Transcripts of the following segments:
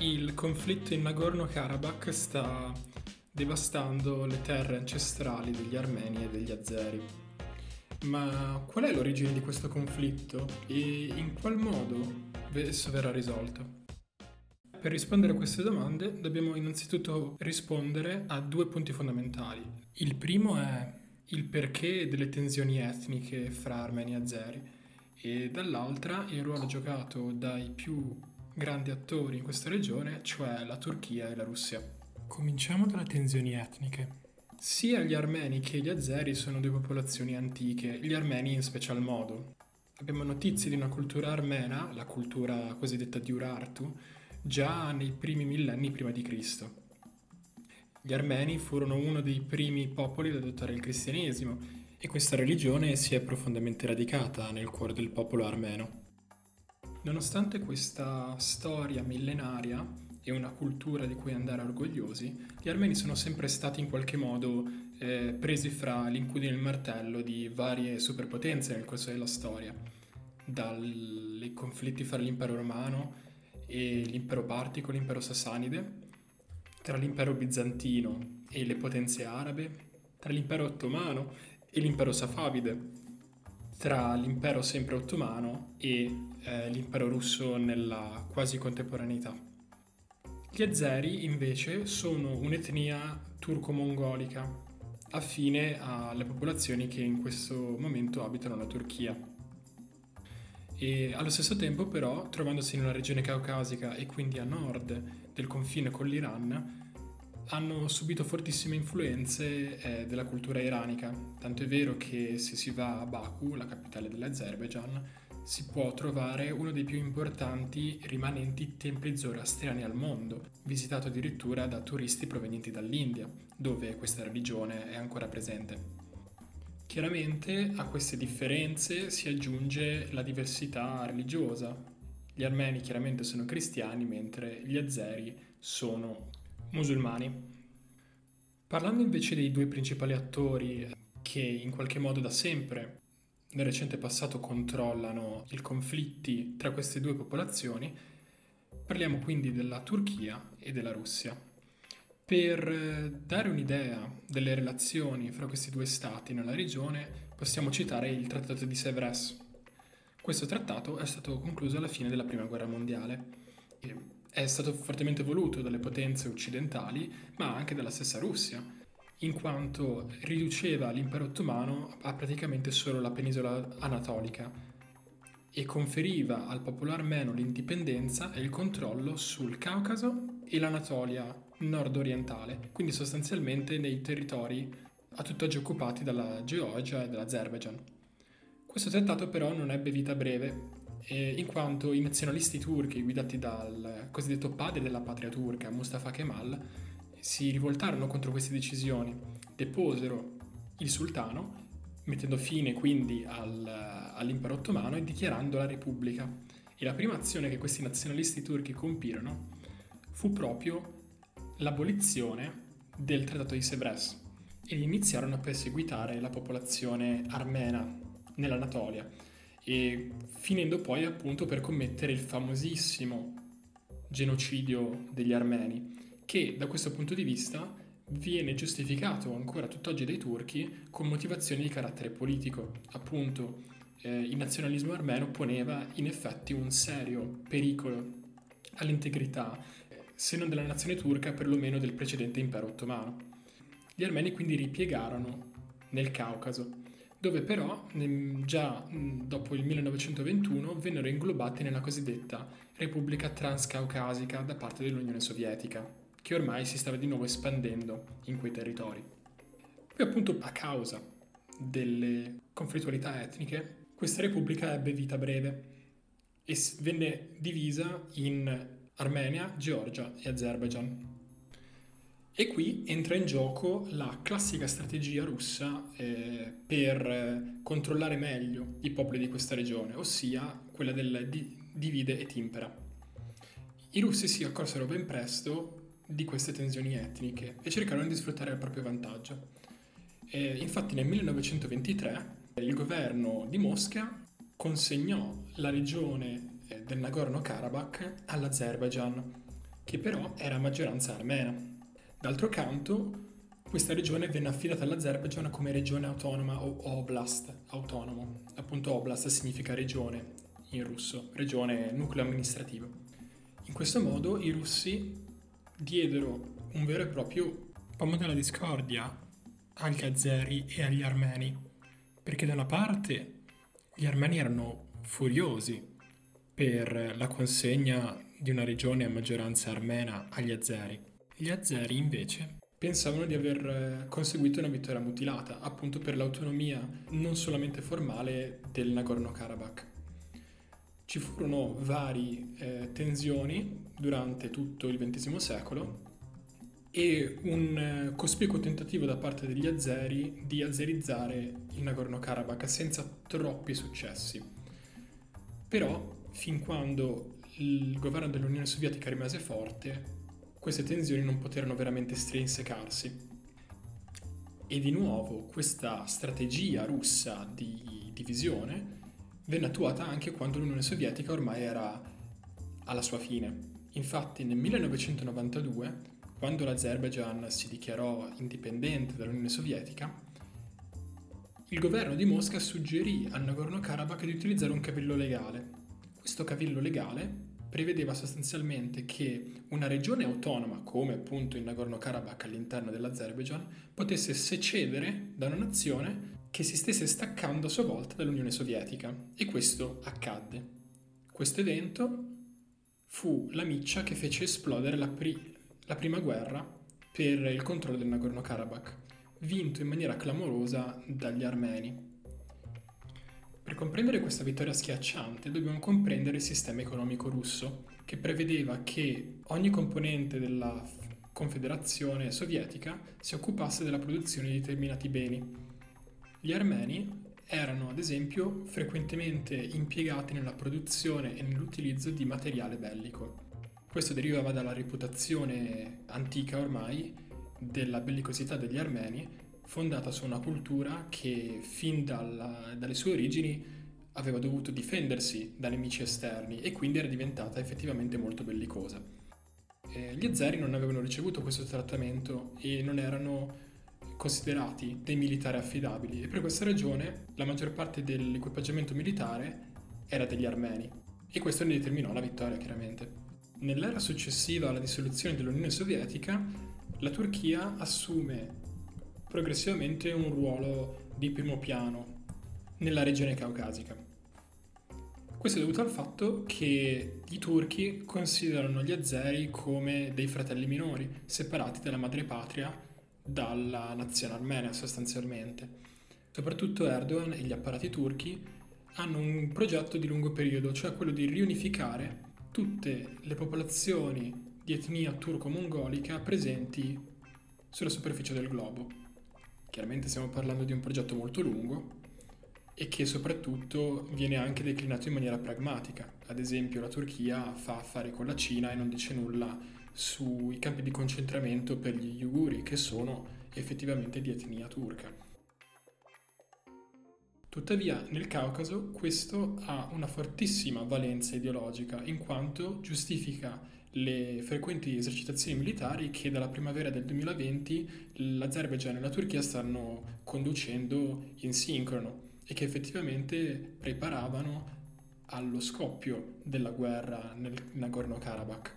Il conflitto in Nagorno-Karabakh sta devastando le terre ancestrali degli armeni e degli azeri. Ma qual è l'origine di questo conflitto e in qual modo esso verrà risolto? Per rispondere a queste domande dobbiamo innanzitutto rispondere a due punti fondamentali. Il primo è il perché delle tensioni etniche fra armeni e azeri e dall'altra il ruolo giocato dai più grandi attori in questa regione, cioè la Turchia e la Russia. Cominciamo dalle tensioni etniche. Sia gli armeni che gli azeri sono due popolazioni antiche, gli armeni in special modo. Abbiamo notizie di una cultura armena, la cultura cosiddetta di Urartu, già nei primi millenni prima di Cristo. Gli armeni furono uno dei primi popoli ad adottare il cristianesimo e questa religione si è profondamente radicata nel cuore del popolo armeno. Nonostante questa storia millenaria e una cultura di cui andare orgogliosi, gli armeni sono sempre stati in qualche modo eh, presi fra l'incudine e il martello di varie superpotenze nel corso della storia, dai conflitti fra l'impero romano e l'impero partico, l'impero sassanide, tra l'impero bizantino e le potenze arabe, tra l'impero ottomano e l'impero safavide, tra l'impero sempre ottomano e eh, l'impero russo nella quasi contemporaneità. Gli azeri invece sono un'etnia turco-mongolica affine alle popolazioni che in questo momento abitano la Turchia. E allo stesso tempo però, trovandosi nella regione caucasica e quindi a nord del confine con l'Iran, hanno subito fortissime influenze eh, della cultura iranica, tanto è vero che se si va a Baku, la capitale dell'Azerbaijan, si può trovare uno dei più importanti rimanenti templi zoroastriani al mondo, visitato addirittura da turisti provenienti dall'India, dove questa religione è ancora presente. Chiaramente a queste differenze si aggiunge la diversità religiosa. Gli armeni chiaramente sono cristiani, mentre gli azeri sono musulmani. Parlando invece dei due principali attori che in qualche modo da sempre nel recente passato controllano i conflitti tra queste due popolazioni, parliamo quindi della Turchia e della Russia. Per eh, dare un'idea delle relazioni fra questi due stati nella regione possiamo citare il Trattato di Sèvres. Questo trattato è stato concluso alla fine della Prima Guerra Mondiale è stato fortemente voluto dalle potenze occidentali, ma anche dalla stessa Russia, in quanto riduceva l'impero ottomano a praticamente solo la penisola anatolica e conferiva al popolo armeno l'indipendenza e il controllo sul Caucaso e l'Anatolia nord-orientale, quindi sostanzialmente nei territori a tutt'oggi occupati dalla Georgia e dall'Azerbaijan. Questo trattato però non ebbe vita breve eh, in quanto i nazionalisti turchi guidati dal cosiddetto padre della patria turca, Mustafa Kemal, si rivoltarono contro queste decisioni, deposero il sultano, mettendo fine quindi al, all'impero ottomano e dichiarando la repubblica. E la prima azione che questi nazionalisti turchi compirono fu proprio l'abolizione del Trattato di Sèvres e iniziarono a perseguitare la popolazione armena nell'Anatolia e finendo poi appunto per commettere il famosissimo genocidio degli armeni, che da questo punto di vista viene giustificato ancora tutt'oggi dai turchi con motivazioni di carattere politico. Appunto, eh, il nazionalismo armeno poneva in effetti un serio pericolo all'integrità, se non della nazione turca, perlomeno del precedente impero ottomano. Gli armeni quindi ripiegarono nel Caucaso dove però già dopo il 1921 vennero inglobati nella cosiddetta Repubblica Transcaucasica da parte dell'Unione Sovietica, che ormai si stava di nuovo espandendo in quei territori. Poi appunto a causa delle conflittualità etniche, questa repubblica ebbe vita breve e venne divisa in Armenia, Georgia e Azerbaijan. E qui entra in gioco la classica strategia russa eh, per eh, controllare meglio i popoli di questa regione, ossia quella del di- divide e timpera. I russi si accorsero ben presto di queste tensioni etniche e cercarono di sfruttare il proprio vantaggio. E infatti nel 1923 il governo di Mosca consegnò la regione eh, del Nagorno-Karabakh all'Azerbaijan che però era maggioranza armena. D'altro canto, questa regione venne affidata all'Azerbaijan come regione autonoma o oblast autonomo. Appunto oblast significa regione in russo, regione nucleo amministrativo. In questo modo i russi diedero un vero e proprio pomo della discordia agli azeri e agli armeni, perché da una parte gli armeni erano furiosi per la consegna di una regione a maggioranza armena agli azeri. Gli azeri invece pensavano di aver eh, conseguito una vittoria mutilata, appunto per l'autonomia non solamente formale del Nagorno-Karabakh. Ci furono varie eh, tensioni durante tutto il XX secolo e un eh, cospicuo tentativo da parte degli azeri di azerizzare il Nagorno-Karabakh senza troppi successi. Però, fin quando il governo dell'Unione Sovietica rimase forte, queste tensioni non poterono veramente strinsecarsi. E di nuovo questa strategia russa di divisione venne attuata anche quando l'Unione Sovietica ormai era alla sua fine. Infatti nel 1992, quando l'Azerbaijan si dichiarò indipendente dall'Unione Sovietica, il governo di Mosca suggerì al Nagorno-Karabakh di utilizzare un cavillo legale. Questo cavillo legale prevedeva sostanzialmente che una regione autonoma, come appunto il Nagorno-Karabakh all'interno dell'Azerbaijan, potesse secedere da una nazione che si stesse staccando a sua volta dall'Unione Sovietica. E questo accadde. Questo evento fu la miccia che fece esplodere la, pri- la prima guerra per il controllo del Nagorno-Karabakh, vinto in maniera clamorosa dagli armeni. Per comprendere questa vittoria schiacciante dobbiamo comprendere il sistema economico russo, che prevedeva che ogni componente della Confederazione Sovietica si occupasse della produzione di determinati beni. Gli armeni erano ad esempio frequentemente impiegati nella produzione e nell'utilizzo di materiale bellico. Questo derivava dalla reputazione antica ormai della bellicosità degli armeni fondata su una cultura che fin dalla, dalle sue origini aveva dovuto difendersi da nemici esterni e quindi era diventata effettivamente molto bellicosa. Eh, gli azeri non avevano ricevuto questo trattamento e non erano considerati dei militari affidabili e per questa ragione la maggior parte dell'equipaggiamento militare era degli armeni e questo ne determinò la vittoria chiaramente. Nell'era successiva alla dissoluzione dell'Unione Sovietica la Turchia assume progressivamente un ruolo di primo piano nella regione caucasica. Questo è dovuto al fatto che i turchi considerano gli azeri come dei fratelli minori, separati dalla madrepatria dalla nazione armena sostanzialmente. Soprattutto Erdogan e gli apparati turchi hanno un progetto di lungo periodo, cioè quello di riunificare tutte le popolazioni di etnia turco-mongolica presenti sulla superficie del globo. Chiaramente stiamo parlando di un progetto molto lungo e che soprattutto viene anche declinato in maniera pragmatica. Ad esempio la Turchia fa affari con la Cina e non dice nulla sui campi di concentramento per gli uiguri che sono effettivamente di etnia turca. Tuttavia nel Caucaso questo ha una fortissima valenza ideologica in quanto giustifica le frequenti esercitazioni militari che dalla primavera del 2020 l'Azerbaijan e la Turchia stanno conducendo in sincrono e che effettivamente preparavano allo scoppio della guerra nel Nagorno-Karabakh.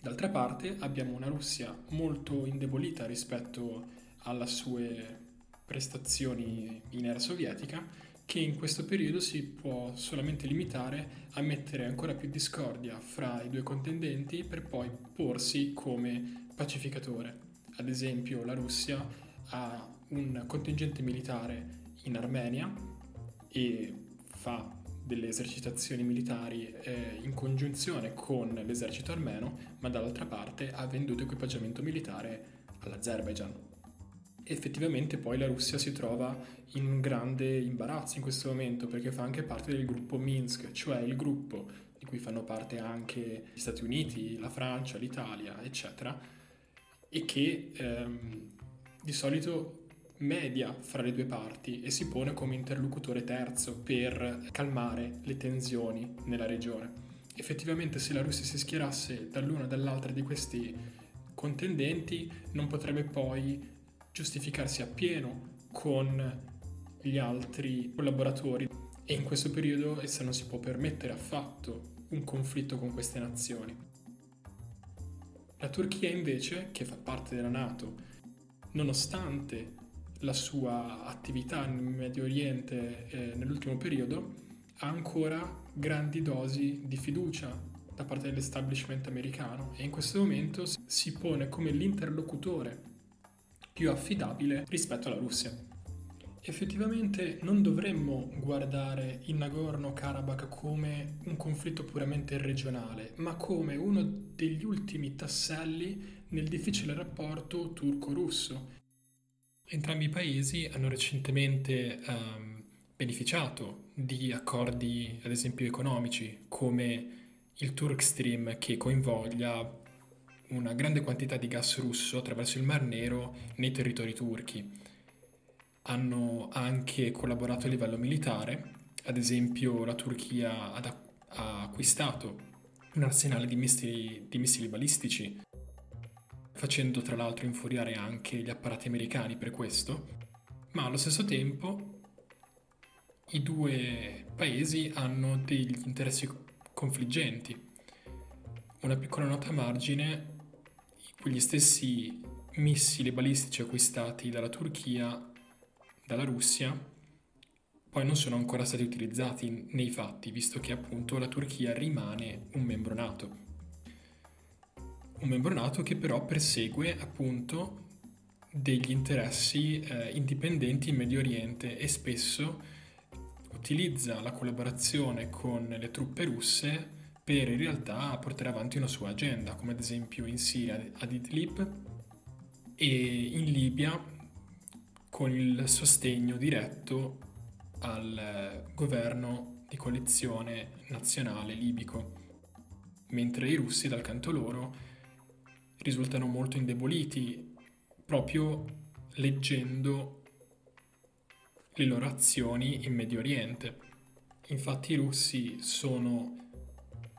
D'altra parte abbiamo una Russia molto indebolita rispetto alle sue prestazioni in era sovietica che in questo periodo si può solamente limitare a mettere ancora più discordia fra i due contendenti per poi porsi come pacificatore. Ad esempio la Russia ha un contingente militare in Armenia e fa delle esercitazioni militari eh, in congiunzione con l'esercito armeno, ma dall'altra parte ha venduto equipaggiamento militare all'Azerbaijan effettivamente poi la Russia si trova in un grande imbarazzo in questo momento perché fa anche parte del gruppo Minsk, cioè il gruppo di cui fanno parte anche gli Stati Uniti, la Francia, l'Italia, eccetera, e che ehm, di solito media fra le due parti e si pone come interlocutore terzo per calmare le tensioni nella regione. effettivamente se la Russia si schierasse dall'una o dall'altra di questi contendenti non potrebbe poi giustificarsi appieno con gli altri collaboratori e in questo periodo essa non si può permettere affatto un conflitto con queste nazioni. La Turchia invece, che fa parte della Nato, nonostante la sua attività nel Medio Oriente eh, nell'ultimo periodo, ha ancora grandi dosi di fiducia da parte dell'establishment americano e in questo momento si pone come l'interlocutore più affidabile rispetto alla Russia. Effettivamente non dovremmo guardare il Nagorno-Karabakh come un conflitto puramente regionale, ma come uno degli ultimi tasselli nel difficile rapporto turco-russo. Entrambi i paesi hanno recentemente um, beneficiato di accordi, ad esempio economici, come il Turk Stream che coinvolga una grande quantità di gas russo attraverso il Mar Nero nei territori turchi. Hanno anche collaborato a livello militare, ad esempio la Turchia ha acquistato un arsenale di missili, di missili balistici, facendo tra l'altro infuriare anche gli apparati americani per questo, ma allo stesso tempo i due paesi hanno degli interessi confliggenti. Una piccola nota a margine, quegli stessi missili balistici acquistati dalla Turchia, dalla Russia, poi non sono ancora stati utilizzati nei fatti, visto che appunto la Turchia rimane un membro NATO. Un membro NATO che però persegue appunto degli interessi eh, indipendenti in Medio Oriente e spesso utilizza la collaborazione con le truppe russe per in realtà portare avanti una sua agenda, come ad esempio in Siria ad Idlib e in Libia con il sostegno diretto al governo di coalizione nazionale libico, mentre i russi dal canto loro risultano molto indeboliti proprio leggendo le loro azioni in Medio Oriente. Infatti i russi sono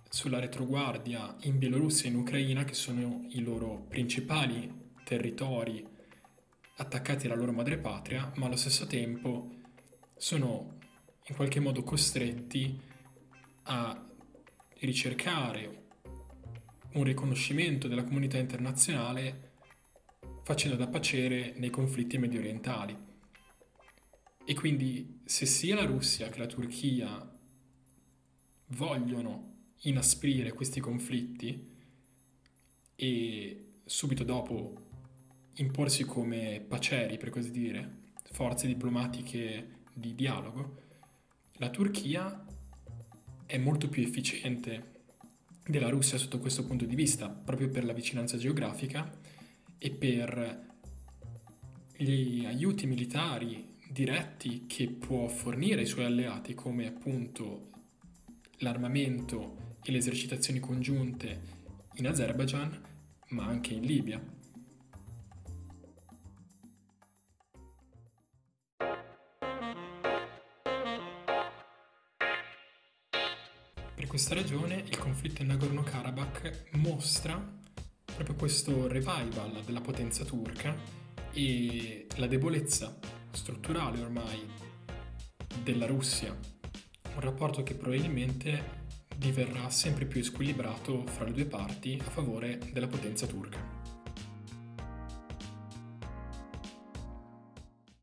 sulla retroguardia in Bielorussia e in Ucraina, che sono i loro principali territori attaccati alla loro madrepatria, ma allo stesso tempo sono in qualche modo costretti a ricercare un riconoscimento della comunità internazionale facendo da pacere nei conflitti medio orientali. E quindi se sia la Russia che la Turchia vogliono inasprire questi conflitti e subito dopo imporsi come paceri, per così dire, forze diplomatiche di dialogo, la Turchia è molto più efficiente della Russia sotto questo punto di vista, proprio per la vicinanza geografica e per gli aiuti militari diretti che può fornire ai suoi alleati, come appunto l'armamento e le esercitazioni congiunte in Azerbaijan, ma anche in Libia. Per questa ragione il conflitto in Nagorno-Karabakh mostra proprio questo revival della potenza turca e la debolezza strutturale ormai della Russia, un rapporto che probabilmente diverrà sempre più squilibrato fra le due parti a favore della potenza turca.